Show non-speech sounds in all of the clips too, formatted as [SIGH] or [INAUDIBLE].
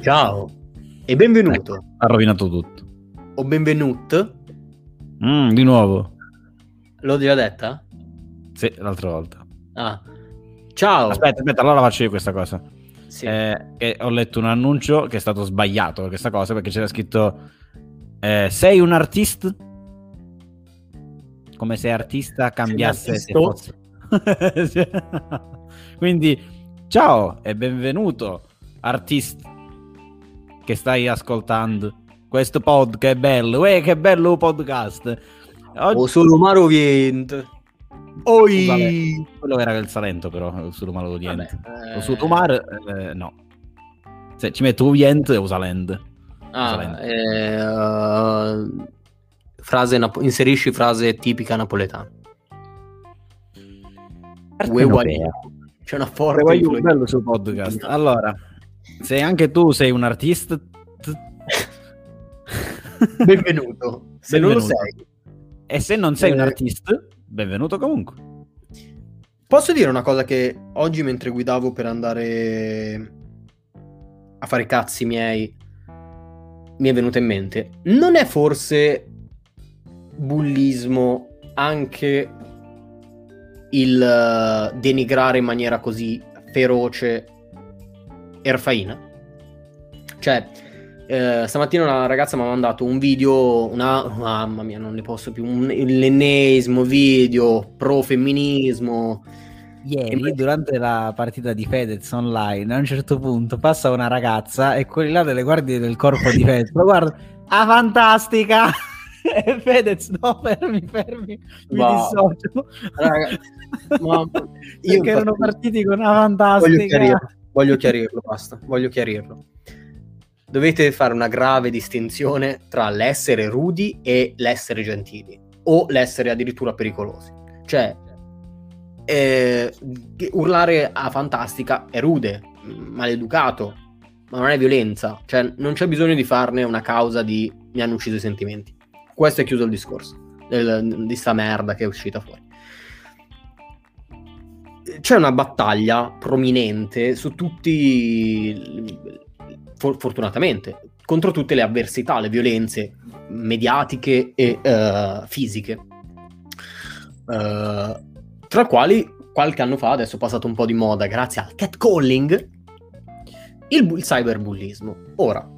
Ciao e benvenuto! Ecco, ha rovinato tutto. O benvenuto? Mm, di nuovo. L'ho già detta? Sì, l'altra volta. Ah. Ciao. Aspetta, aspetta, allora faccio io questa cosa. Sì. Eh, ho letto un annuncio che è stato sbagliato questa cosa perché c'era scritto eh, sei un artista? Come se artista cambiasse se fosse. [LAUGHS] Quindi ciao e benvenuto artista che stai ascoltando questo pod che è bello, eh, che bello podcast. Oggi... O solo Maro Vient. Oi! Quello era il Salento, però, sul Umar Oriente. Eh... Sul Umar, eh, no. Se ci metto Orient e Usalend. Ah, eh, uh, frase inserisci frase tipica napoletana. C'è una forte Uè, bello sul podcast. Allora, se anche tu sei un artista [LAUGHS] benvenuto. Se benvenuto. non lo sei. E se non sei eh... un artista, benvenuto comunque. Posso dire una cosa che oggi mentre guidavo per andare a fare cazzi miei mi è venuta in mente. Non è forse bullismo anche il uh, denigrare in maniera così feroce Erfaina? Cioè, eh, stamattina una ragazza mi ha mandato un video, una, mamma mia, non ne posso più, un, l'ennesimo video pro femminismo. Ieri, durante la partita di Fedez online, a un certo punto passa una ragazza e quelli là delle guardie del corpo di Fedez, lo guarda, ah fantastica! [LAUGHS] Fedez, no, fermi, fermi, mi wow. dissocio. Raga, ma [LAUGHS] io Perché erano partiti con una fantastica. Voglio chiarirlo, voglio chiarirlo, basta, voglio chiarirlo dovete fare una grave distinzione tra l'essere rudi e l'essere gentili o l'essere addirittura pericolosi. Cioè, eh, urlare a fantastica è rude, maleducato, ma non è violenza. Cioè, non c'è bisogno di farne una causa di mi hanno ucciso i sentimenti. Questo è chiuso il discorso del, di sta merda che è uscita fuori. C'è una battaglia prominente su tutti for- fortunatamente, contro tutte le avversità, le violenze mediatiche e uh, fisiche. Uh, tra quali qualche anno fa, adesso è passato un po' di moda grazie al catcalling, il, il cyberbullismo. Ora,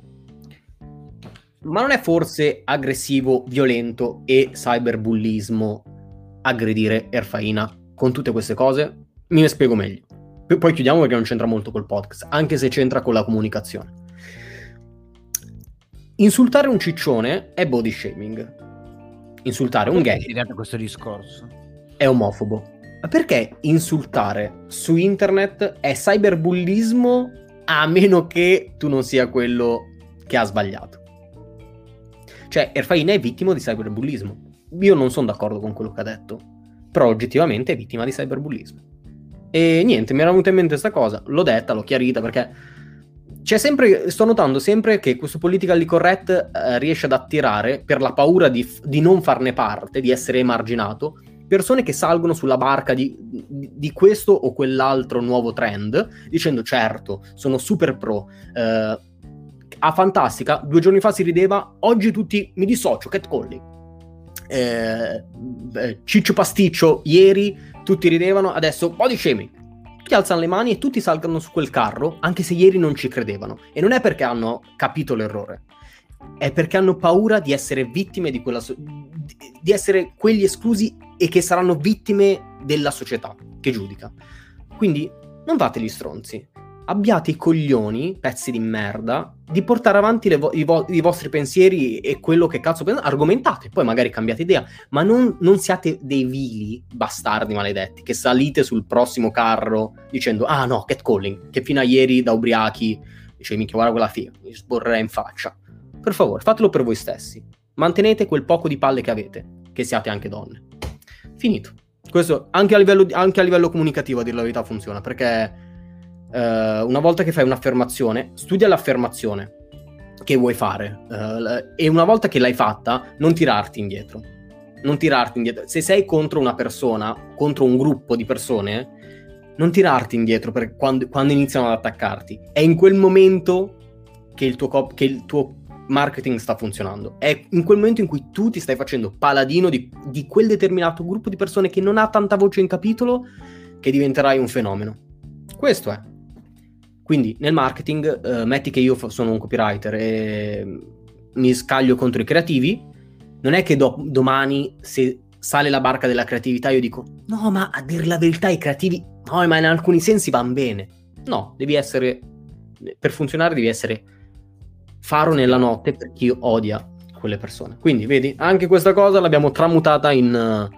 ma non è forse aggressivo, violento e cyberbullismo aggredire Erfaina con tutte queste cose? Mi ne spiego meglio. Poi chiudiamo perché non c'entra molto col podcast, anche se c'entra con la comunicazione. Insultare un ciccione è body shaming. Insultare un gay questo discorso? è omofobo. Ma perché insultare su internet è cyberbullismo a meno che tu non sia quello che ha sbagliato? Cioè, Erfaina è vittima di cyberbullismo. Io non sono d'accordo con quello che ha detto, però oggettivamente è vittima di cyberbullismo. E niente, mi era venuta in mente questa cosa, l'ho detta, l'ho chiarita perché c'è sempre, sto notando sempre che questo politically correct eh, riesce ad attirare, per la paura di, di, non farne parte, di essere emarginato, persone che salgono sulla barca di, di, questo o quell'altro nuovo trend, dicendo certo, sono super pro. Eh, a Fantastica, due giorni fa si rideva, oggi tutti mi dissocio, catcalling. Eh, Ciccio Pasticcio, ieri tutti ridevano, adesso body shaming tutti alzano le mani e tutti salgono su quel carro, anche se ieri non ci credevano. E non è perché hanno capito l'errore, è perché hanno paura di essere vittime di quella so- di essere quegli esclusi e che saranno vittime della società che giudica. Quindi non fate gli stronzi. Abbiate i coglioni, pezzi di merda, di portare avanti vo- i, vo- i, vostri pensieri e quello che cazzo pensate. Argomentate, poi magari cambiate idea, ma non, non siate dei vili bastardi maledetti che salite sul prossimo carro dicendo ah no, catcalling, che fino a ieri da ubriachi dicevi minchia guarda quella figa, mi sborrerei in faccia. Per favore, fatelo per voi stessi. Mantenete quel poco di palle che avete, che siate anche donne. Finito. Questo anche a livello, anche a livello comunicativo, a dire la verità, funziona, perché eh, una volta che fai un'affermazione, studia l'affermazione che vuoi fare eh, e una volta che l'hai fatta, non tirarti indietro. Non tirarti indietro. Se sei contro una persona, contro un gruppo di persone, non tirarti indietro quando, quando, iniziano ad attaccarti. È in quel momento che il, tuo, che il tuo marketing sta funzionando. È in quel momento in cui tu ti stai facendo paladino di, di quel determinato gruppo di persone che non ha tanta voce in capitolo che diventerai un fenomeno. Questo è. Quindi nel marketing, eh, metti che io sono un copywriter e mi scaglio contro i creativi, non è che do- domani se sale la barca della creatività io dico no ma a dire la verità i creativi no ma in alcuni sensi vanno bene. No, devi essere, per funzionare devi essere faro nella notte per chi odia quelle persone. Quindi vedi, anche questa cosa l'abbiamo tramutata in uh,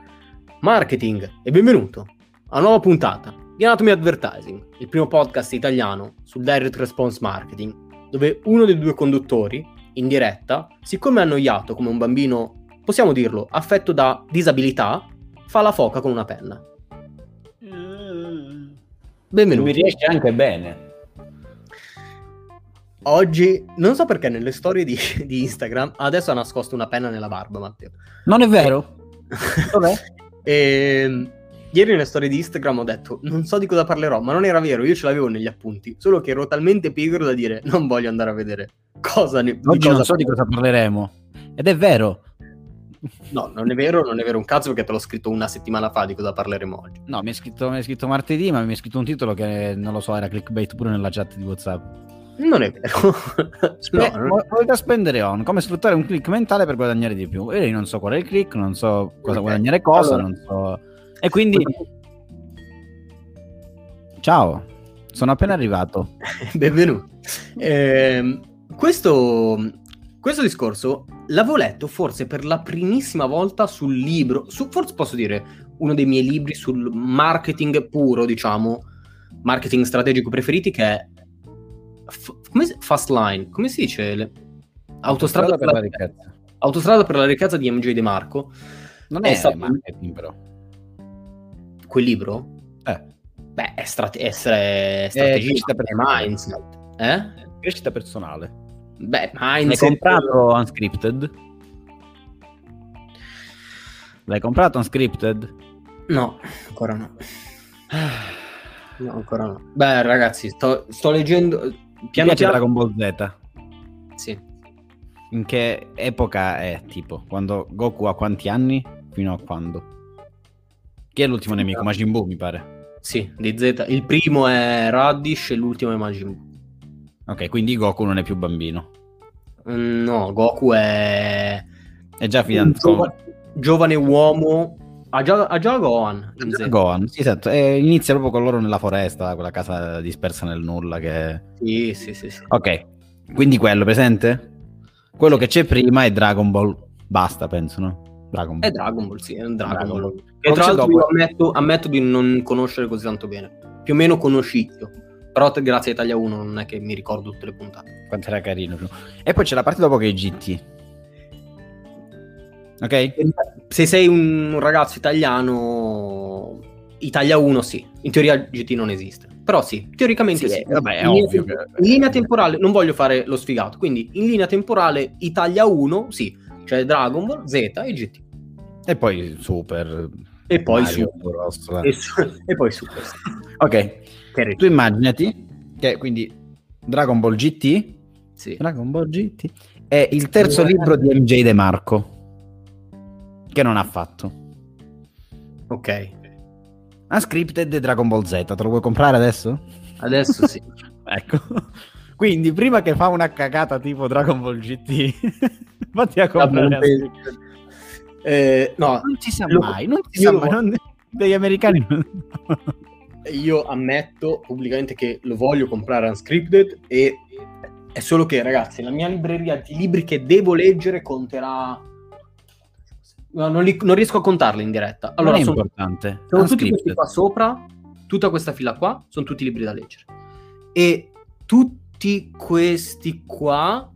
marketing e benvenuto a nuova puntata di Anatomy Advertising, il primo podcast italiano sul direct response marketing, dove uno dei due conduttori, in diretta, siccome è annoiato come un bambino, possiamo dirlo, affetto da disabilità, fa la foca con una penna. Benvenuto. Mi riesce anche bene. Oggi, non so perché nelle storie di, di, Instagram, adesso ha nascosto una penna nella barba, Matteo. Non è vero? Dov'è? e, ehm, Ieri nelle storie di Instagram ho detto non so di cosa parlerò, ma non era vero, io ce l'avevo negli appunti, solo che ero talmente pigro da dire non voglio andare a vedere cosa ne Oggi cosa non so di cosa parleremo. Ed è vero. No, non è vero, non è vero un cazzo perché te l'ho scritto una settimana fa di cosa parleremo oggi. No, mi è scritto, mi scritto martedì, ma mi è scritto un titolo che non lo so, era clickbait pure nella chat di WhatsApp. Non è vero. [LAUGHS] Spe- no, non... Volete spendere on, come sfruttare un click mentale per guadagnare di più. Io non so qual è il click, non so cosa okay. guadagnare cosa, allora. non so e quindi... Ciao, sono appena arrivato. [LAUGHS] Benvenuto. Eh, questo, questo discorso l'avevo letto forse per la primissima volta sul libro, su, forse posso dire uno dei miei libri sul marketing puro, diciamo, marketing strategico preferiti che è f- come si, Fast Line, come si dice? Le, autostrada, autostrada, per la, ricchezza. Autostrada per la ricchezza di MJ De Marco. Non è, è stato... marketing però quel libro? Eh. Beh, è, strate- è, è strategia, è per mindset. Eh? Crescita personale. Beh, mindset... L'hai comprato Unscripted? L'hai comprato Unscripted? No, ancora no. No, ancora no. Beh, ragazzi, sto, sto leggendo... Piano piano... Dragon Ball Z. Sì. In che epoca è, tipo? Quando Goku ha quanti anni? Fino a quando? Chi è l'ultimo nemico? Majin Buu, mi pare. Sì, di Z. Il primo è Radish e l'ultimo è Majin Buu. Ok, quindi Goku non è più bambino. Mm, no, Goku è... È già fidanzato. Giova... Giovane uomo... Ha già, ha già Gohan. Già Gohan, sì, esatto. E inizia proprio con loro nella foresta, quella casa dispersa nel nulla che... Sì, sì, sì. sì. Ok, quindi quello, presente? Quello che c'è prima è Dragon Ball. Basta, penso, no? Dragon Ball. È Dragon Ball, sì, è un Dragon, Dragon Ball. E tra l'altro dopo... ammetto, ammetto, di non conoscere così tanto bene. Più o meno conosci io. Però grazie a Italia 1 non è che mi ricordo tutte le puntate. Quanto era carino. E poi c'è la parte dopo che è GT. Ok? Se sei un ragazzo italiano, Italia 1 sì. In teoria GT non esiste. Però sì, teoricamente sì. sì. Vabbè, è in, ovvio che... in linea temporale, non voglio fare lo sfigato, quindi in linea temporale Italia 1 sì, cioè Dragon Ball, Z e GT. E poi Super. E poi Mario, Super. Rosso, e, su- e, poi Super. [LAUGHS] ok, tu immaginati che quindi Dragon Ball GT, sì. Dragon Ball GT, è il terzo libro di MJ De Marco, che non ha fatto. Ok. Unscripted Dragon Ball Z, te lo vuoi comprare adesso? Adesso sì. [LAUGHS] ecco. Quindi prima che fa una cagata tipo Dragon Ball GT, [LAUGHS] vatti a comprare. Eh, no, non si sa lo, mai, non si sa mai. Non, degli americani. [LAUGHS] io ammetto pubblicamente che lo voglio comprare unscripted e è solo che, ragazzi, la mia libreria di libri che devo leggere conterà. No, non, li, non riesco a contarli in diretta. Allora, non è sono, importante. Sono tutti questi qua sopra Tutta questa fila qua sono tutti libri da leggere. E tutti questi qua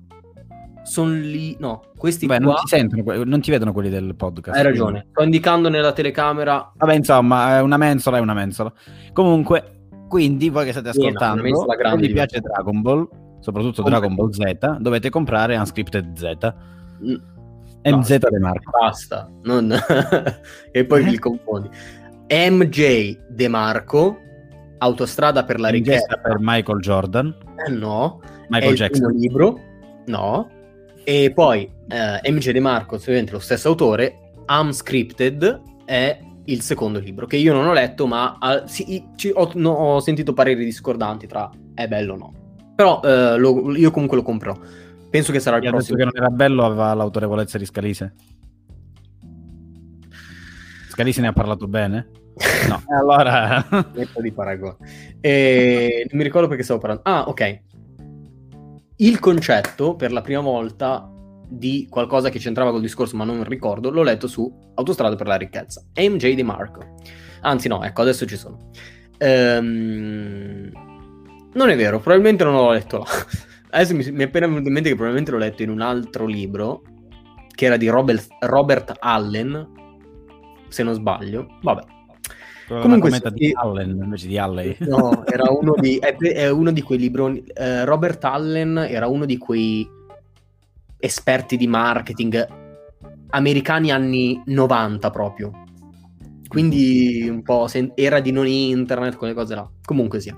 sono lì. No, questi Beh, qua. non ti sentono, non ti vedono quelli del podcast. Hai ragione. Sto indicando nella telecamera. Vabbè, insomma, è una mensola, è una mensola. Comunque, quindi voi che state ascoltando, se grande vi di piace Dragon Ball, soprattutto Come- Dragon Ball Z, dovete comprare Unscripted Z. MZ Basta. De Marco. Basta. Non... [LAUGHS] e poi Eh? li confondi. MJ De Marco. Autostrada per la richiesta. Per Michael Jordan, Eh, no. Michael è Jackson. libro, no. E poi eh, MJ De Marco, ovviamente lo stesso autore, Unscripted è il secondo libro, che io non ho letto, ma ah, sì, ci- ho, no, ho sentito pareri discordanti tra è bello o no. Però eh, lo- io comunque lo comprerò. Penso che sarà il detto prossimo. che non era bello aveva l'autorevolezza di Scalise. Scalise ne ha parlato bene? [LAUGHS] No. Allora... Metto di paragone. E non mi ricordo perché stavo parlando. Ah, ok. Il concetto, per la prima volta, di qualcosa che c'entrava col discorso, ma non ricordo, l'ho letto su Autostrada per la ricchezza. MJ De Marco. Anzi, no, ecco, adesso ci sono. Ehm, Non è vero, probabilmente non l'ho letto là. [LAUGHS] Adesso mi, mi è appena venuto in mente che probabilmente l'ho letto in un altro libro, che era di Robert, Robert Allen, se non sbaglio. Vabbè. Comunque Comunque commenta sì. di Allen invece di Alley. [LAUGHS] No, era uno di, è, è uno di quei libroni. eh, Robert Allen era uno di quei esperti di marketing americani anni 90 proprio. Quindi un po' sen- era di non internet, quelle cose là. Comunque sia.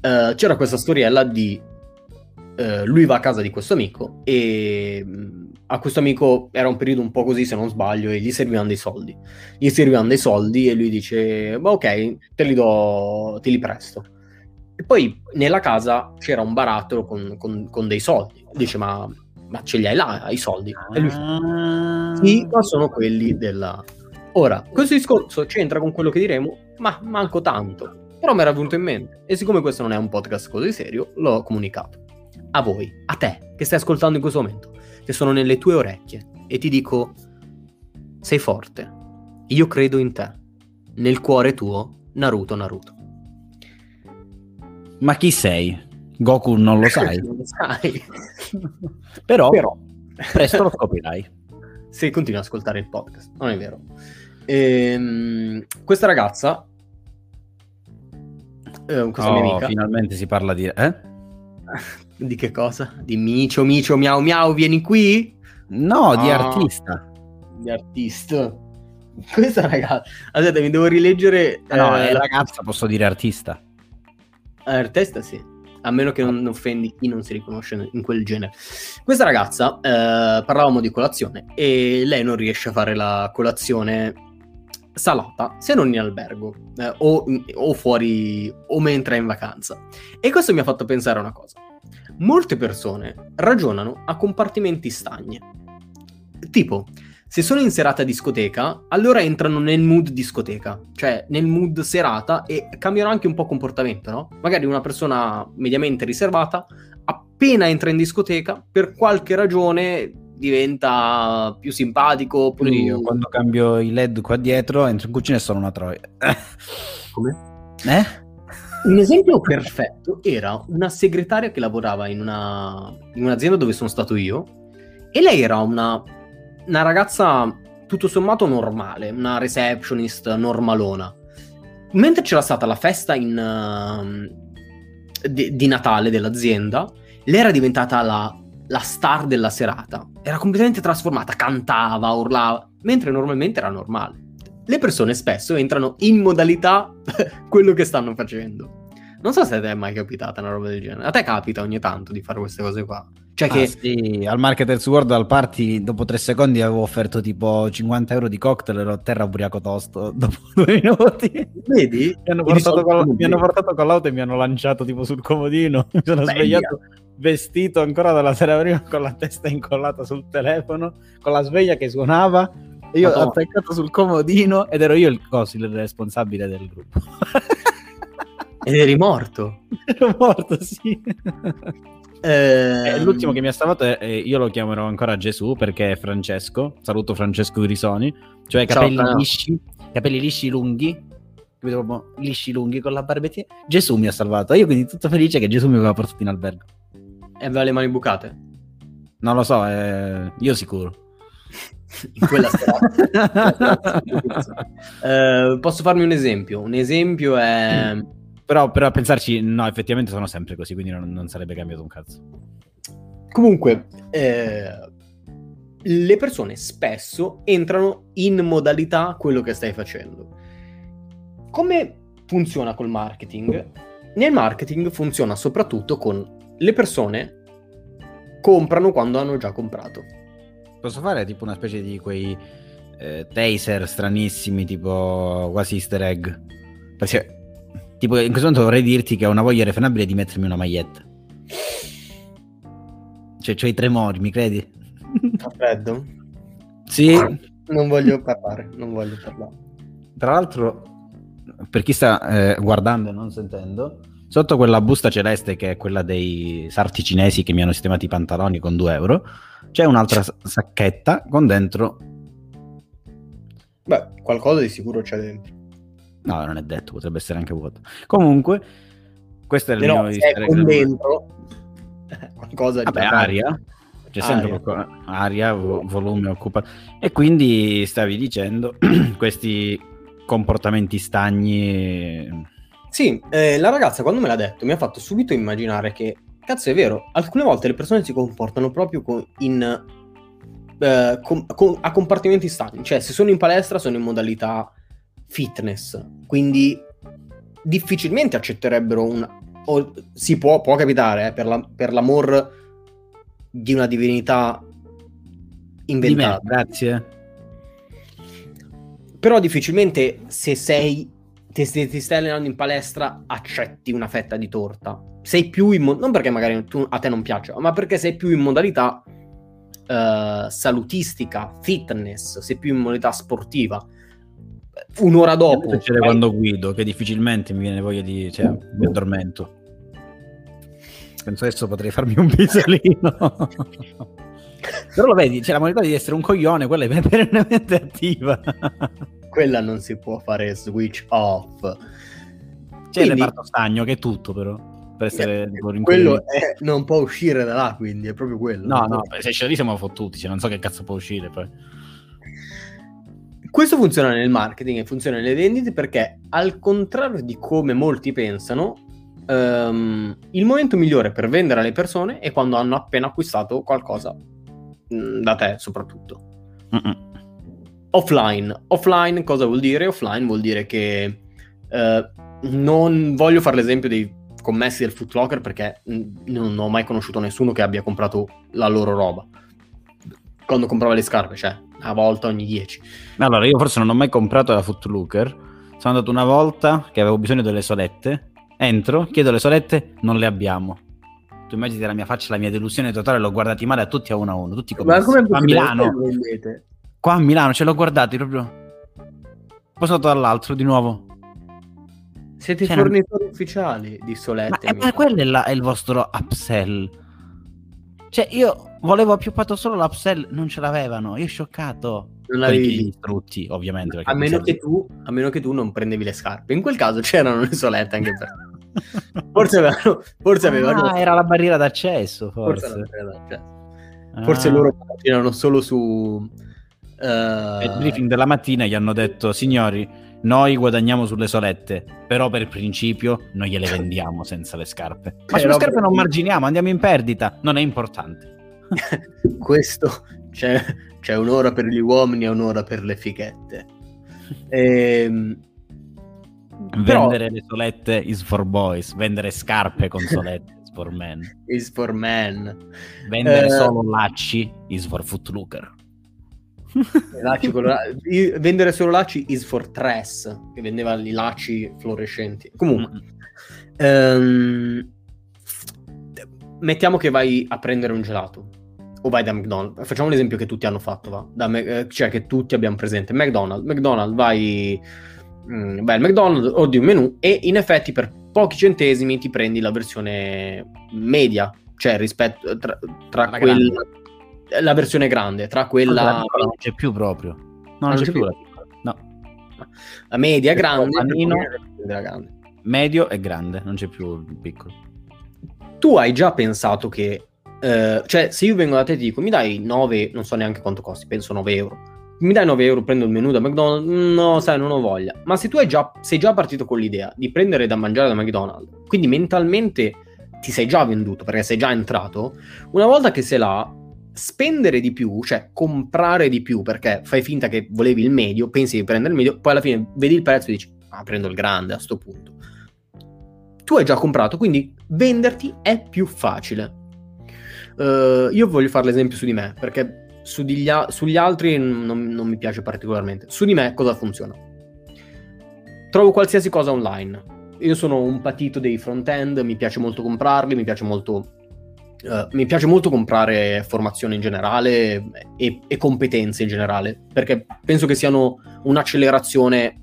Eh, c'era questa storiella di eh, lui va a casa di questo amico e mh, a questo amico era un periodo un po' così se non sbaglio e gli servivano dei soldi gli servivano dei soldi e lui dice "Ma ok te li do te li presto e poi nella casa c'era un barattolo con, con- con dei soldi dice ma, ma ce li hai là i soldi e lui fa Ah. sì, ma sono quelli della... Ora, questo discorso c'entra con quello che diremo, ma manco tanto. Però mi era venuto in mente. E siccome questo non è un podcast così serio, l'ho comunicato. A voi, a te, che stai ascoltando in questo momento, che sono nelle tue orecchie, e ti dico, sei forte. Io credo in te. Nel cuore tuo, Naruto Naruto. Ma chi sei? Goku non lo [LAUGHS] sai. Non lo sai. [LAUGHS] Però, Però, presto lo scoprirai. [LAUGHS] se continui ad ascoltare il podcast, non è vero. Ehm, questa ragazza, eh, questa mia Oh, amica, finalmente si parla di... Eh? Di che cosa? Di Micio, Micio, miau, miau, vieni qui? No, di Ah. artista. Di artista. Questa ragazza, aspetta, mi devo rileggere. Ah, no, eh, è la ragazza, posso dire artista. artista, sì. A meno che non offendi chi non si riconosce in quel genere. Questa ragazza, eh, parlavamo di colazione e lei non riesce a fare la colazione salata se non in albergo eh, o, o fuori o mentre è in vacanza. E questo mi ha fatto pensare a una cosa. Molte persone ragionano a compartimenti stagni. Tipo, se sono in serata discoteca, allora entrano nel mood discoteca, cioè nel mood serata e cambiano anche un po' comportamento, no? Magari una persona mediamente riservata, appena entra in discoteca, per qualche ragione diventa più simpatico, più... Io, quando cambio i LED qua dietro, entro in cucina e sono una troia. Come? Eh? Un esempio perfetto era una segretaria che lavorava in, una, in un'azienda dove sono stato io e lei era una, una ragazza tutto sommato normale, una receptionist normalona. Mentre c'era stata la festa in, ehm, di, di Natale dell'azienda, lei era diventata la, la star della serata. Era completamente trasformata, cantava, urlava, mentre normalmente era normale. Le persone spesso entrano in modalità [LAUGHS] quello che stanno facendo. Non so se a te è mai capitata una roba del genere. A te capita ogni tanto di fare queste cose qua. Cioè che Ah, sì, al Marketers World al party dopo tre secondi avevo offerto tipo 50 euro di cocktail ero a terra ubriaco tosto [LAUGHS] dopo due minuti vedi? mi hanno, portato con, mi hanno portato con l'auto e mi hanno lanciato tipo sul comodino [LAUGHS] mi sono Beh, svegliato vestito ancora dalla sera prima con la testa incollata sul telefono con la sveglia che suonava e io Madonna. attaccato sul comodino ed ero io il, coso, il responsabile del gruppo [LAUGHS] Ed eri morto. [LAUGHS] ero morto sì Eh, Eh, l'ultimo che mi ha salvato è, eh, io lo chiamerò ancora Gesù perché è Francesco. Saluto Francesco Grisoni. Cioè Ciao, capelli Fra. lisci, capelli lisci lunghi, capito? Proprio lisci lunghi con la barbettina. Gesù mi ha salvato. Io quindi tutto felice che Gesù mi aveva portato in albergo. E aveva le mani bucate? Non lo so, eh, io sicuro. in quella serata. [LAUGHS] uh, posso farmi un esempio? Un esempio è... Mm. Però, però a pensarci, no, effettivamente sono sempre così, quindi non, non sarebbe cambiato un cazzo. Comunque, eh, le persone spesso entrano in modalità quello che stai facendo. Come funziona col marketing? Nel marketing funziona soprattutto con le persone comprano quando hanno già comprato. Posso fare tipo una specie di quei eh, taser stranissimi, tipo quasi easter egg? Perché tipo in questo momento vorrei dirti che ho una voglia irrefrenabile di mettermi una maglietta. Cioè, c'ho i tremori, mi credi? Fa freddo? Sì. Non voglio parlare, non voglio parlare. Tra l'altro, per chi sta eh, guardando e non sentendo, sotto quella busta celeste che è quella dei sarti cinesi che mi hanno sistemato i pantaloni con 2 euro, c'è un'altra sacchetta con dentro... Beh, qualcosa di sicuro c'è dentro. No, non è detto, potrebbe essere anche vuoto. Comunque, questo è il Però mio è con dentro qualcosa di Vabbè, aria. C'è sempre Aria. qualcosa- aria, vo- volume occupato. E quindi stavi dicendo [CLEARS THROAT] questi comportamenti stagni. Sì, eh, la ragazza quando me l'ha detto mi ha fatto subito immaginare che, cazzo è vero, alcune volte le persone si comportano proprio co- in, eh, com- com- a compartimenti stagni, cioè se sono in palestra sono in modalità fitness, quindi difficilmente accetterebbero un... o si può, può capitare, eh, per, la- per l'amor di una divinità Di me, inventata. grazie. Però difficilmente se sei ti, ti- stai allenando in palestra accetti una fetta di torta. Sei più in mo- non perché magari tu- a te non piaccia, ma perché sei più in modalità eh, salutistica, fitness, sei più in modalità sportiva. Un'ora dopo Succede vai- quando guido, che difficilmente mi viene voglia di... cioè, mi addormento. Penso adesso potrei farmi un pisolino. [LAUGHS] Però lo vedi, c'è la modalità di essere un coglione, quella è perennemente attiva. quella non si può fare switch off. C'è il Quindi- reparto stagno, che è tutto però. Per essere Eh, quello è- non può uscire da là, quindi è proprio quello. No, no, se da lì siamo fottuti, cioè non so che cazzo può uscire poi. Questo funziona nel marketing e funziona nelle vendite perché, al contrario di come molti pensano, ehm, il momento migliore per vendere alle persone è quando hanno appena acquistato qualcosa mh, da te, soprattutto. Mm-mm. Offline. Offline cosa vuol dire? Offline vuol dire che eh, non voglio fare l'esempio dei commessi del Footlocker perché mh, non ho mai conosciuto nessuno che abbia comprato la loro roba. Quando comprava le scarpe, cioè, una volta ogni 10. Allora, io forse non ho mai comprato la Footlooker. Sono andato una volta che avevo bisogno delle solette. Entro, chiedo le solette, non le abbiamo. Tu immagini la mia faccia, la mia delusione totale, l'ho guardati male a tutti a uno a uno, tutti come Ma come qua a Milano. Qua a Milano ce l'ho guardati proprio. Passato dall'altro di nuovo. Siete Cioè, fornitori ufficiali di Ma, solette. eh, ma quello è, la- è il vostro upsell. Cioè, io volevo più fatto solo l'upsell, non ce l'avevano. Io scioccato. Non avevi gli visto. istrutti, ovviamente. a, meno tu, a meno che tu non prendevi le scarpe. In quel caso c'erano le solette anche per te. [LAUGHS] Forse avevano. Forse avevano. Ah, era la barriera d'accesso, forse, forse. cioè, forse Ah. loro erano solo su. eh, Nel briefing della mattina gli hanno detto, signori, noi guadagniamo sulle solette, però per principio noi gliele [LAUGHS] vendiamo senza le scarpe. Ma Però sulle scarpe non marginiamo, andiamo in perdita. Non è importante. [LAUGHS] questo c'è, c'è un'ora per gli uomini e un'ora per le fighette. Ehm, Però- Vendere le solette is for boys, vendere scarpe con solette is for men. [LAUGHS] is for men. Vendere Eh. solo lacci is for footlooker. Lacci colora- i- vendere solo lacci is for Tress, che vendeva i lacci fluorescenti. Comunque, ehm, mettiamo che vai a prendere un gelato o vai da McDonald's. Facciamo un esempio che tutti hanno fatto, va? Da eh, cioè che tutti abbiamo presente. McDonald's, McDonald's vai, mm, vai al McDonald's, ordini un menù e in effetti per pochi centesimi ti prendi la versione media, cioè rispetto tra, tra La quella la versione grande, tra La quella piccola non c'è più proprio. No, non non c'è c'è più la piccola. No. La media Ecco, grande, la grande. Medio e grande, non c'è più il piccolo. Tu hai già pensato che, eh, cioè, se io vengo da te e ti dico, mi dai 9, non so neanche quanto costi, penso 9 euro. Mi dai 9 euro, prendo il menù da McDonald's? No, sai, non ho voglia. Ma se tu hai già, sei già partito con l'idea di prendere da mangiare da McDonald's, quindi mentalmente ti sei già venduto perché sei già entrato, una volta che sei là, spendere di più, cioè comprare di più perché fai finta che volevi il medio, pensi di prendere il medio, poi alla fine vedi il prezzo e dici, ah, prendo il grande a sto punto. Tu hai già comprato, quindi venderti è più facile. Eh, io voglio fare l'esempio su di me, perché su a- sugli altri non, non mi piace particolarmente. Su di me cosa funziona? Trovo qualsiasi cosa online. Io sono un patito dei front-end, mi piace molto comprarli, mi piace molto, eh, mi piace molto comprare formazione in generale e, e competenze in generale, perché penso che siano un'accelerazione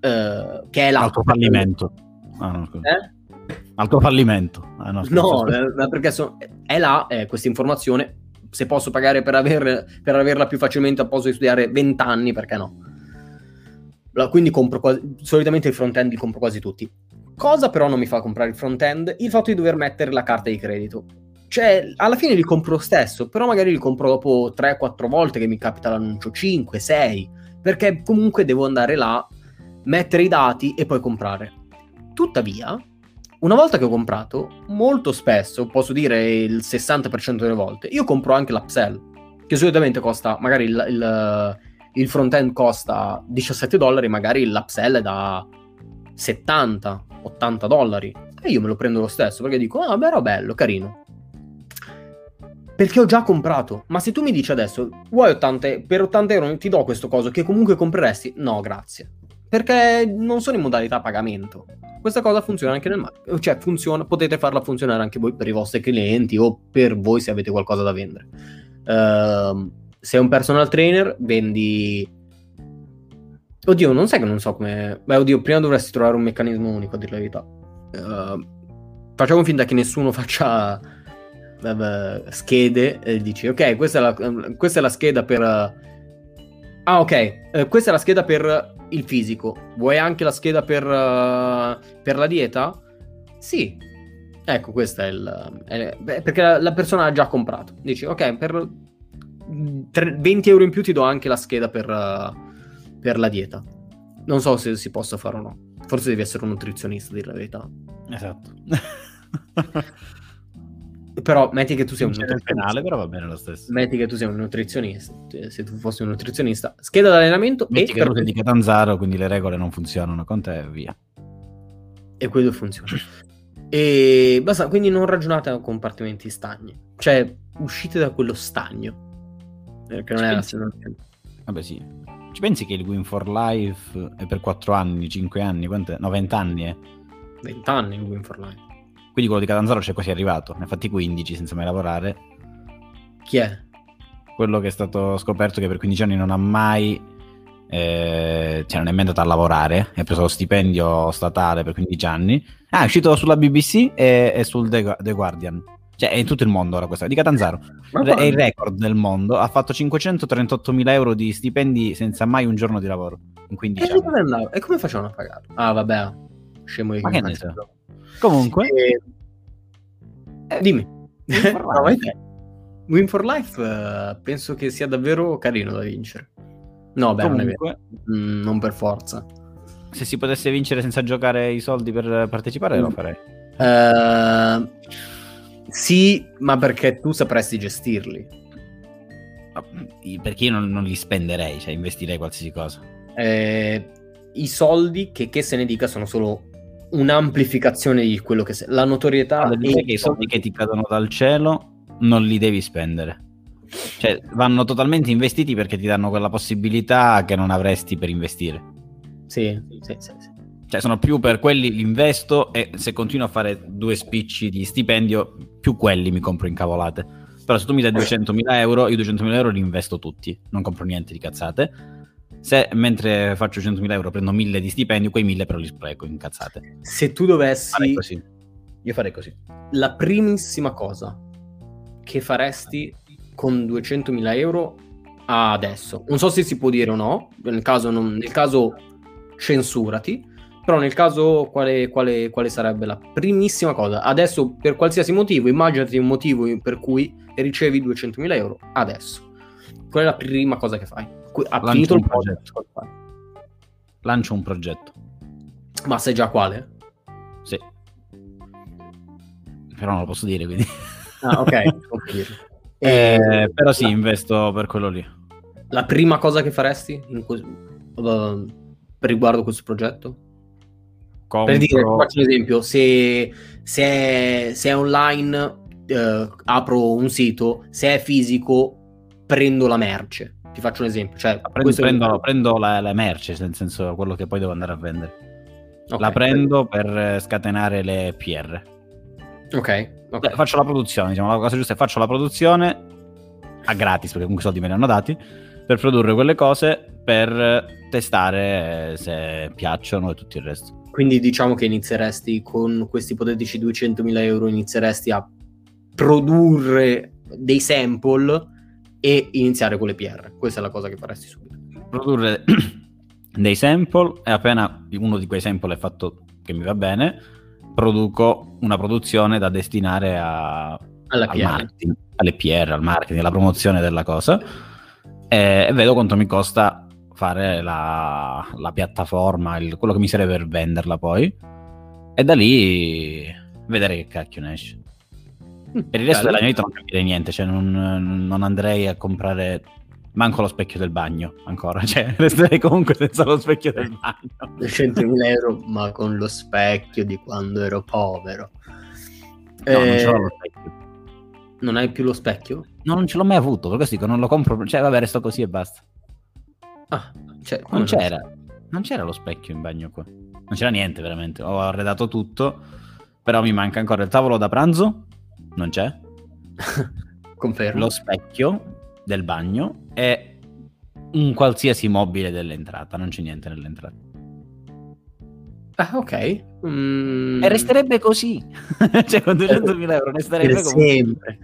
eh, che è là. Altro fallimento. Ah, no. Eh? Altro fallimento. Ah, no, No, eh, perché so- è là eh, questa informazione. Se posso pagare per, aver- per averla più facilmente, posso studiare 20 anni, perché no? La- Quindi compro quasi- solitamente il front-end li compro quasi tutti. Cosa però non mi fa comprare il front-end? Il fatto di dover mettere la carta di credito. Cioè, alla fine li compro lo stesso, però magari li compro dopo 3-4 volte che mi capita l'annuncio, 5, 6, perché comunque devo andare là, mettere i dati e poi comprare. Tuttavia, una volta che ho comprato, molto spesso, posso dire il 60% delle volte, io compro anche l'upsell, che solitamente costa, magari il, il, il front-end costa 17 dollari, magari l'upsell è da 70, 80 dollari. E io me lo prendo lo stesso, perché dico, ah, beh, era bello, carino. Perché ho già comprato. Ma se tu mi dici adesso, vuoi 80, per 80 euro ti do questo coso che comunque compreresti? No, grazie. Perché non sono in modalità pagamento. Questa cosa funziona anche nel marketing. Cioè, funziona, potete farla funzionare anche voi per i vostri clienti o per voi se avete qualcosa da vendere. Ehm, sei un personal trainer, vendi. Oddio, non sai che non so come. Beh, oddio, prima dovresti trovare un meccanismo unico, a dire la verità. Ehm, facciamo finta che nessuno faccia eh, schede e dici, ok, questa è la, questa è la scheda per. Ah, ok, eh, questa è la scheda per il fisico. Vuoi anche la scheda per, eh, per la dieta? Sì. Ecco, questa è il... è- beh, perché la, la persona ha già comprato. Dici, ok, per mm, tre- 20 euro in più ti do anche la scheda per, eh, per la dieta. Non so se si possa fare o no. Forse devi essere un nutrizionista, a dire la verità. Esatto. [LAUGHS] Però metti che tu sei un penale, però va bene lo stesso. Metti che tu sei un nutrizionista. eh, Se tu fossi un nutrizionista, scheda d'allenamento Metti e, che tu sei di Catanzaro, quindi le regole non funzionano con te via. e quello funziona. E basta, quindi non ragionate a compartimenti stagni. Cioè, uscite da quello stagno. Perché non Ci è la pensi? Vabbè, sì. Ci pensi che il Win for Life è per 4 anni, 5 anni, quant'è? No, 20 anni, eh? 20 anni il Win for Life. Quindi quello di Catanzaro c'è quasi arrivato. Ne ha fatti 15 senza mai lavorare. Chi è? Quello che è stato scoperto che per 15 anni non ha mai... eh, cioè non è mai andato a lavorare, ha preso lo stipendio statale per 15 anni. Ah, è uscito sulla BBC e, e sul The, The Guardian. Cioè è in tutto il mondo ora questa. Di Catanzaro. Ma È il record del mondo. Ha fatto 538.000 euro di stipendi senza mai un giorno di lavoro. In 15 E anni. E come facevano a pagarlo? Ah, vabbè. Scemo io. Ma che ne so. Comunque, Eh, dimmi. Win for [LAUGHS] No, Life. te. Win for Life eh, penso che sia davvero carino da vincere. No, beh, non comunque Mm, non per forza. se si potesse vincere senza giocare i soldi per partecipare, lo Mm. farei. Eh, sì, ma perché tu sapresti gestirli. Ma- Perché io non, non li spenderei, cioè investirei qualsiasi cosa. Eh, I soldi, che, che se ne dica, sono solo un'amplificazione di quello che sei. La notorietà Allora, dice che i soldi che ti cadono dal cielo non li devi spendere. Cioè, vanno totalmente investiti perché ti danno quella possibilità che non avresti per investire. Sì, sì, sì, sì. Cioè, sono più per quelli li investo e se continuo a fare due spicci di stipendio, più quelli mi compro incavolate. Però se tu mi dai 200.000 euro, io 200.000 euro li investo tutti, non compro niente di cazzate. Se mentre faccio 100.000 euro prendo 1000 di stipendio, quei 1000 però li spreco in cazzate. Se tu Farei dovessi... così. Io farei così. La primissima cosa che faresti con 200.000 euro adesso, non so se si può dire o no, nel caso, non- nel caso censurati. Però nel caso quale, quale, quale sarebbe la primissima cosa? Adesso per qualsiasi motivo, immaginati un motivo per cui ricevi 200.000 euro adesso. Qual è la prima cosa che fai? Ha Lancio finito un il progetto. Lancio un progetto. Ma sai già quale? Sì. Però non lo posso dire, quindi. Ah, ok. [LAUGHS] Eh, E però sì, investo per quello lì. La prima cosa che faresti in que- uh, per riguardo questo progetto? Compro... Per dire, faccio un esempio, se, se è, se è online eh, apro un sito, se è fisico prendo la merce. Ti faccio un esempio. Cioè, Prendo, questo è- prendo- prendo la, la merce, nel senso quello che poi devo andare a vendere. ok, La prendo per eh, scatenare le PR. Ok, ok. Beh, faccio la produzione, diciamo, la cosa giusta è faccio la produzione a gratis, perché comunque i soldi me li hanno dati, per produrre quelle cose per testare eh, se piacciono e tutto il resto. Quindi diciamo che inizieresti con questi ipotetici 200.000 euro, inizieresti a produrre dei sample e iniziare con le PR. Questa è la cosa che faresti subito. Produrre [CLEARS THROAT] dei sample e appena uno di quei sample è fatto che mi va bene, produco una produzione da destinare a, Alla al marketing, alle PR, al marketing, alla promozione della cosa e, e vedo quanto mi costa fare la, la piattaforma, il- quello che mi serve per venderla poi e da lì vedere che cacchio ne esce. Per il resto Bello. della mia vita non capirei niente, cioè non, non andrei a comprare manco lo specchio del bagno ancora, [LAUGHS] cioè resterei comunque senza lo specchio del bagno. 200.000 euro, ma con lo specchio di quando ero povero. No, non Eh, ce l'ho lo specchio. non hai più lo specchio? No, non ce l'ho mai avuto, per questo dico non lo compro, cioè vabbè resto così e basta. Ah, cioè, Non c'era, non c'era lo specchio in bagno qua. Non c'era niente veramente. Ho arredato tutto, però mi manca ancora il tavolo da pranzo, non c'è. [LAUGHS] Confermo. Lo specchio del bagno e un qualsiasi mobile dell'entrata. Non c'è niente nell'entrata. Ah, ok. Mm, E resterebbe così. [LAUGHS] cioè con 200.000 euro per resterebbe comunque. sempre.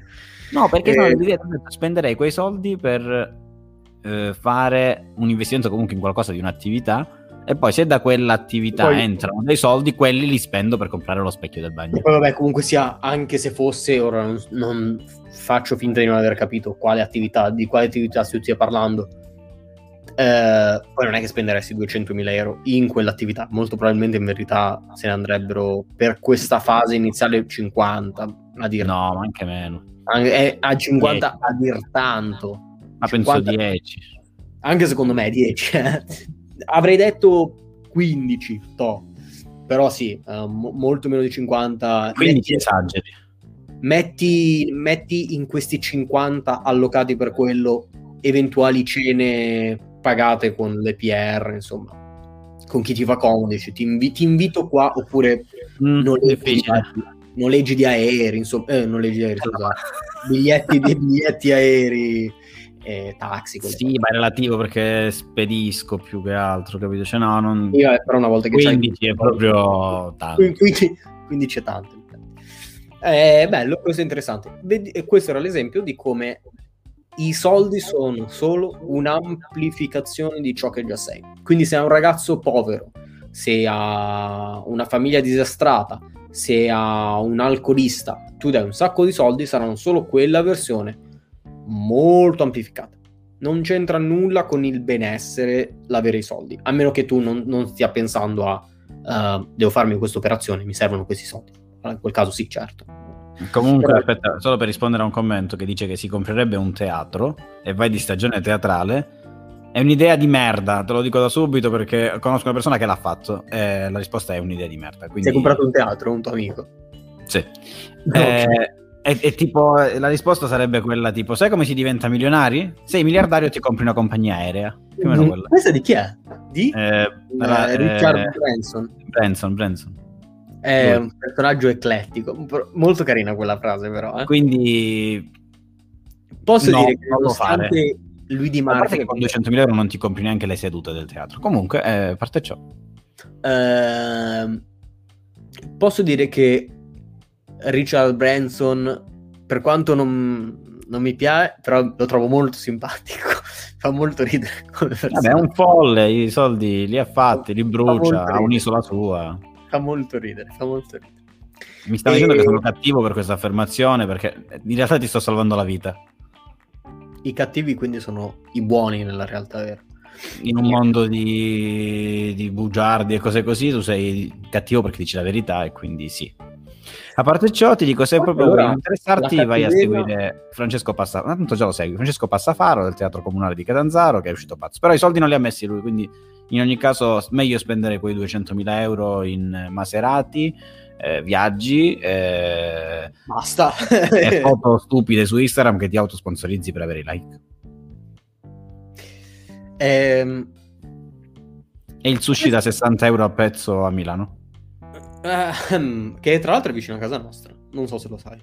No, perché Eh, no, spenderei quei soldi per eh, fare un investimento comunque in qualcosa di un'attività. E poi se da quell'attività Poi- entrano dei soldi, quelli li spendo per comprare lo specchio del bagno. E poi vabbè, comunque sia, anche se fosse, ora non, non faccio finta di non aver capito quale attività, di quale attività si stia parlando. Eh, poi non è che spenderesti 200.000 euro in quell'attività, molto probabilmente in verità se ne andrebbero per questa fase iniziale 50 a dir, No, ma anche meno. Anche- eh, a 50 a dir tanto, Ma penso 50 10. anche secondo me 10. Avrei detto 15, to. però sì, eh, mo- molto meno di 50. Quindi Metti- ti esageri. metti, metti in questi 50 allocati per quello eventuali cene pagate con le PR, insomma, con chi ti fa comodo, dici, ti, invi- ti invito qua oppure Mm, noleggi, noleggi di aerei, insomma, eh, noleggi di aerei, scusa, [LAUGHS] biglietti, biglietti aerei, eh, taxi. Sì, cose. ma è relativo perché spedisco più che altro, capito? Cioè, no, non... Io, eh, però una volta che c'hai 15 è proprio tanto. Quindi, quindi- quindi c'è tanto. È bello, questo è interessante. Vedi- e questo era l'esempio di come i soldi sono solo un'amplificazione di ciò che già sei. Quindi se hai un ragazzo povero, se ha una famiglia disastrata, se ha un alcolista, tu dai un sacco di soldi, saranno solo quella versione molto amplificata. Non c'entra nulla con il benessere l'avere i soldi, a meno che tu non, non stia pensando a Uh, devo farmi questa operazione, mi servono questi soldi. Allora, in quel caso sì, certo. Comunque, Però- aspetta, solo per rispondere a un commento che dice che si comprerebbe un teatro e vai di stagione teatrale. È un'idea di merda, te lo dico da subito perché conosco una persona che l'ha fatto e la risposta è un'idea di merda. Quindi... Si è comprato un teatro, un tuo amico. Sì. Eh, e, e tipo, eh, la risposta sarebbe quella tipo, sai come si diventa milionari? Sei miliardario ti compri una compagnia aerea. Più o meno Mm, quella. Questa di chi è? Di Eh, Eh, Richard eh, Branson. Branson, Branson. È lui. un personaggio eclettico. Molto carina quella frase, però. eh. Quindi Posso no, dire che non lo nonostante lui di A parte che con 200.000 euro non ti compri neanche le sedute del teatro. Comunque, eh, a parte ciò, Ehm, posso dire che Richard Branson, per quanto non, non mi piace, però lo trovo molto simpatico. [LAUGHS] fa molto ridere come Vabbè, è un folle, i soldi li ha fatti, li brucia, ha un'isola sua. Fa molto ridere, fa molto ridere. Mi stai e... dicendo che sono cattivo per questa affermazione perché in realtà ti sto salvando la vita. I cattivi quindi sono i buoni nella realtà vera. In un mondo di, di bugiardi e cose così tu sei cattivo perché dici la verità e quindi sì. A parte ciò, ti dico: se proprio vuoi interessarti, vai a seguire Francesco Passafaro. Tanto già lo segui. Francesco Passafaro del Teatro Comunale di Catanzaro, che è uscito pazzo. Però i soldi non li ha messi lui, quindi in ogni caso, meglio spendere quei 200.000 euro in Maserati. Eh, viaggi eh, basta e [LAUGHS] foto stupide su Instagram che ti autosponsorizzi per avere i like ehm... e il sushi da 60 euro a pezzo a Milano Uh, che tra l'altro è vicino a casa nostra. Non so se lo sai.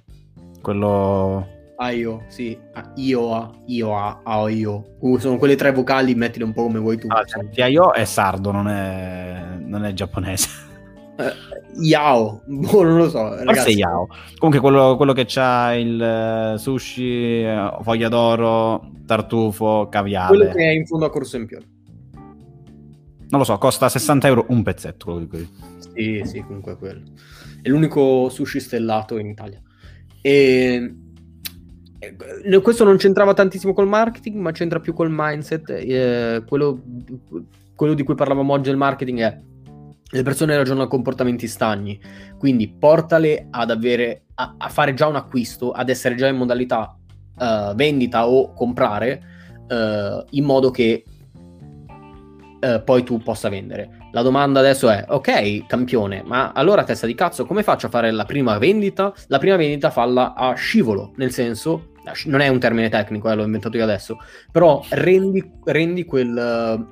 Quello. Ah, io, sì. Ah, io, a, io, a, a, io. Uh, sono quelle tre vocali, mettile un po' come vuoi tu. Ah, cioè, io è sardo, non è, non è giapponese. Uh, yao, boh, non lo so. Ragazzi. Forse Yao. Comunque quello, quello che c'ha il uh, sushi, uh, foglia d'oro, tartufo, caviale. Quello che è in fondo a Corso Empione. Non lo so, costa 60 euro un pezzetto, quello di. Sì, sì, comunque è quello. È l'unico sushi stellato in Italia. E questo non c'entrava tantissimo col marketing, ma c'entra più col mindset. Eh, quello, quello, di cui parlavamo oggi del marketing è le persone ragionano a comportamenti stagni, quindi portale ad avere, a, a, fare già un acquisto, ad essere già in modalità uh, vendita o comprare, uh, in modo che uh, poi tu possa vendere. La domanda adesso è, ok, campione, ma allora testa di cazzo, come faccio a fare la prima vendita? La prima vendita falla a scivolo, nel senso, non è un termine tecnico, eh, l'ho inventato io adesso, però rendi, rendi quel,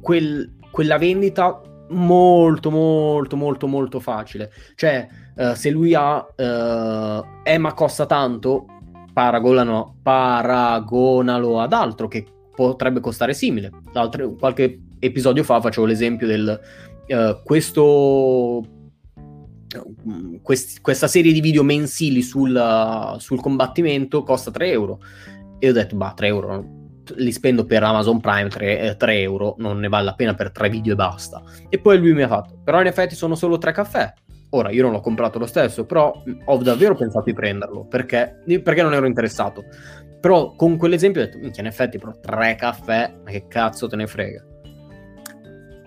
quel, quella vendita molto molto molto molto facile cioè uh, se lui ha uh, eh ma costa tanto paragonalo, paragonalo ad altro che potrebbe costare simile. L'altro, qualche episodio fa facevo l'esempio del uh, questo quest, questa serie di video mensili sul, sul, combattimento costa 3 euro. E ho detto bah 3 euro li spendo per Amazon Prime 3, 3 eh, euro non ne vale la pena per 3 video e basta. E poi lui mi ha fatto però in effetti sono solo 3 caffè. Ora, io non l'ho comprato lo stesso, però ho davvero pensato di prenderlo perché, perché non ero interessato. Però con quell'esempio ho detto, in effetti, però tre caffè, ma che cazzo te ne frega?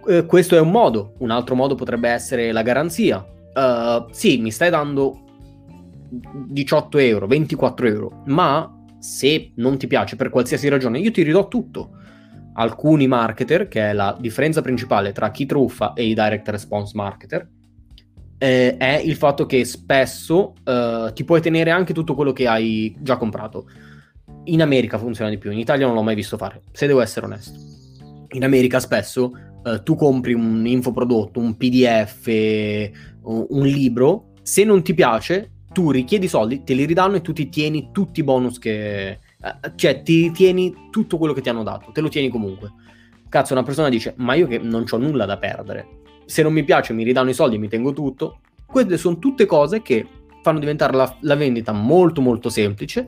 Eh, questo è un modo, un altro modo potrebbe essere la garanzia. Uh, sì, mi stai dando 18 euro, 24 euro, ma se non ti piace per qualsiasi ragione, io ti ridò tutto. Alcuni marketer, che è la differenza principale tra chi truffa e i direct response marketer, eh, è il fatto che spesso uh, ti puoi tenere anche tutto quello che hai già comprato. In America funziona di più, in Italia non l'ho mai visto fare, se devo essere onesto. In America spesso uh, tu compri un infoprodotto, un PDF, un libro, se non ti piace, tu richiedi soldi, te li ridanno e tu ti tieni tutti i bonus che... Uh, cioè, ti tieni tutto quello che ti hanno dato, te lo tieni comunque. Cazzo, una persona dice, ma io che non ho nulla da perdere. Se non mi piace mi ridanno i soldi, mi tengo tutto. Queste sono tutte cose che fanno diventare la, la vendita molto molto semplice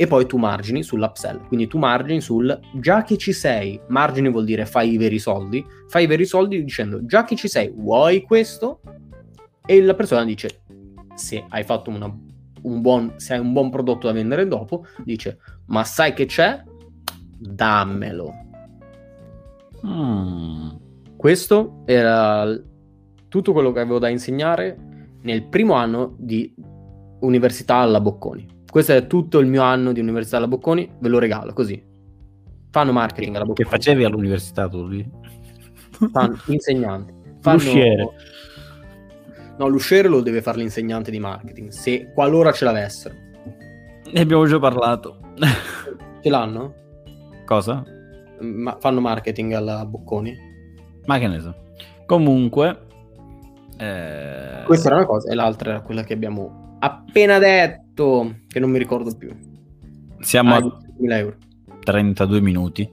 e poi tu margini sull'upsell. Quindi tu margini sul già che ci sei, margini vuol dire fai i veri soldi, fai i veri soldi dicendo già che ci sei, vuoi questo? E la persona dice se hai fatto una, un buon, se hai un buon prodotto da vendere dopo, dice ma sai che c'è? Dammelo. Mm. Questo era tutto quello che avevo da insegnare nel primo anno di università alla Bocconi questo è tutto il mio anno di università alla Bocconi, ve lo regalo così. Fanno marketing alla Bocconi. Che facevi all'università tu lì? Fanno insegnanti. [LAUGHS] Fanno... L'usciere. No, l'usciere lo deve fare l'insegnante di marketing, se qualora ce l'avessero. Ne abbiamo già parlato. Ce l'hanno? Cosa? Ma fanno marketing alla Bocconi? Ma che ne so. Comunque... Eh... Questa era una cosa e l'altra era quella che abbiamo appena detto che non mi ricordo più. Siamo ah, a euro. 32 minuti.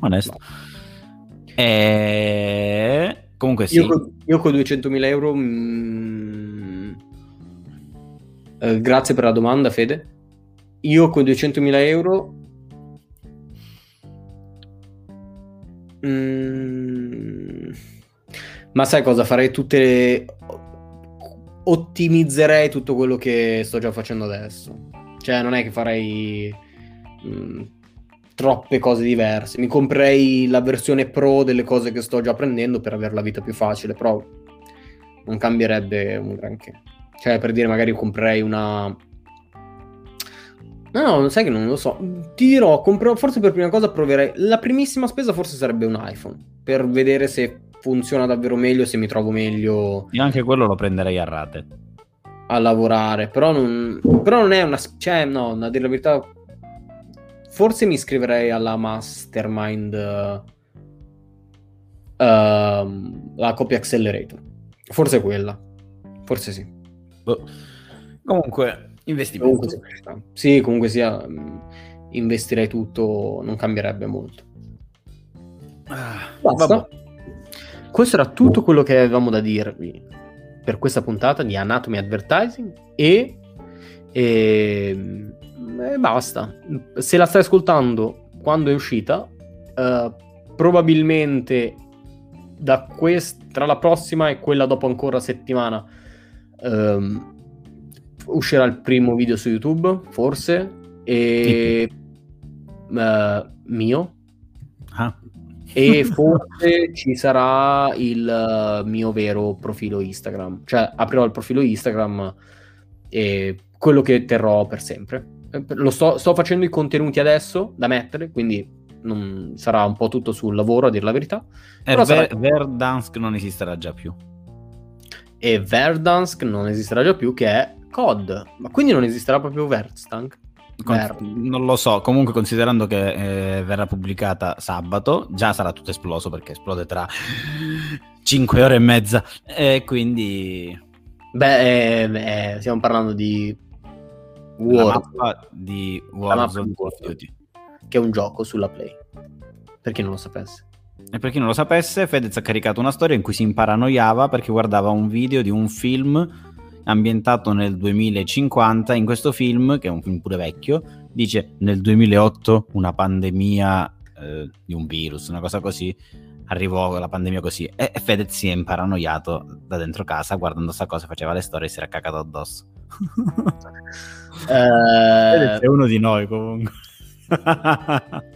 Onesto. No. E... Comunque sì. Io con, io con 200.000 euro... Mm, eh, grazie per la domanda, Fede. Io con 200.000 euro Mm, ma sai cosa? Farei tutte le... Ottimizzerei tutto quello che sto già facendo adesso. Cioè, non è che farei mm, troppe cose diverse. Mi comprerei la versione pro delle cose che sto già prendendo per avere la vita più facile, però non cambierebbe un granché. Cioè, per dire, magari comprerei una No, no, sai che non lo so. Ti dirò, compro, forse per prima cosa proverei. La primissima spesa forse sarebbe un iPhone. Per vedere se funziona davvero meglio, se mi trovo meglio. Io anche quello lo prenderei a rate. A lavorare. Però non, però non è una... Cioè, no, a dire la verità... Forse mi iscriverei alla Mastermind... Uh, la copia Accelerator. Forse quella. Forse sì. Boh. Comunque, Investimento. Comunque, sì, comunque sia, mm, investirei tutto, non cambierebbe molto. Ah, Basta. Questo era tutto quello che avevamo da dirvi per questa puntata di Anatomy Advertising e, e, e basta. Se la stai ascoltando quando è uscita, uh, probabilmente da quest- tra la prossima e quella dopo ancora settimana um, uscirà il primo video su YouTube, forse, e uh, mio. Ah. E [LAUGHS] forse ci sarà il uh, mio vero profilo Instagram. Cioè, aprirò il profilo Instagram e quello che terrò per sempre. Eh, lo sto, sto facendo i contenuti adesso da mettere, quindi non, sarà un po' tutto sul lavoro, a dire la verità. E Ver- sarà... Verdansk non esisterà già più. E Verdansk non esisterà già più, che è COD, ma quindi non esisterà proprio Verstank? Con- non lo so, comunque considerando che eh, verrà pubblicata sabato, già sarà tutto esploso perché esplode tra 5 ore e mezza. E quindi... Beh, eh, eh, stiamo parlando di War. di Warzone che è un gioco sulla Play, per chi non lo sapesse. E per chi non lo sapesse, Fedez ha caricato una storia in cui si imparanoiava perché guardava un video di un film ambientato nel 2050. In questo film, che è un film pure vecchio, dice nel 2008 una pandemia eh, di un virus, una cosa così, arrivò la pandemia così. E, e Fedez si è imparanoiato da dentro casa guardando sta cosa, faceva le storie e si era cagato addosso. [LAUGHS] Fedez è uno di noi comunque. [LAUGHS]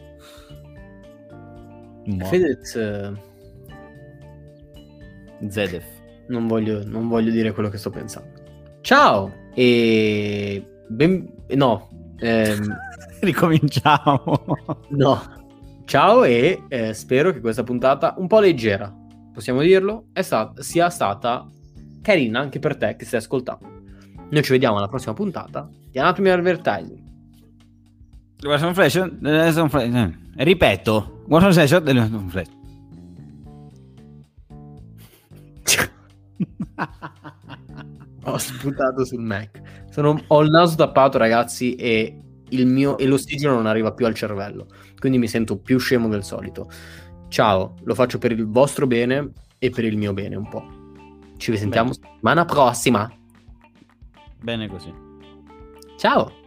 Fedez... Zedef. Non voglio, non voglio dire quello che sto pensando. Ciao e... Ben... No. Ehm... [LAUGHS] Ricominciamo. no. Ciao e eh, spero che questa puntata, un po' leggera, possiamo dirlo, stata, sia stata carina anche per te che stai ascoltando. Noi ci vediamo alla prossima puntata di Anatomy Advertising. Guarda flash, un flash. Eh, ripeto, guarda flash, un flash. Ho sputato sul Mac. Sono, ho il naso tappato, ragazzi, e, il mio, e l'ossigeno non arriva più al cervello. Quindi mi sento più scemo del solito. Ciao, lo faccio per il vostro bene e per il mio bene un po'. Ci risentiamo settimana prossima. Bene così. Ciao.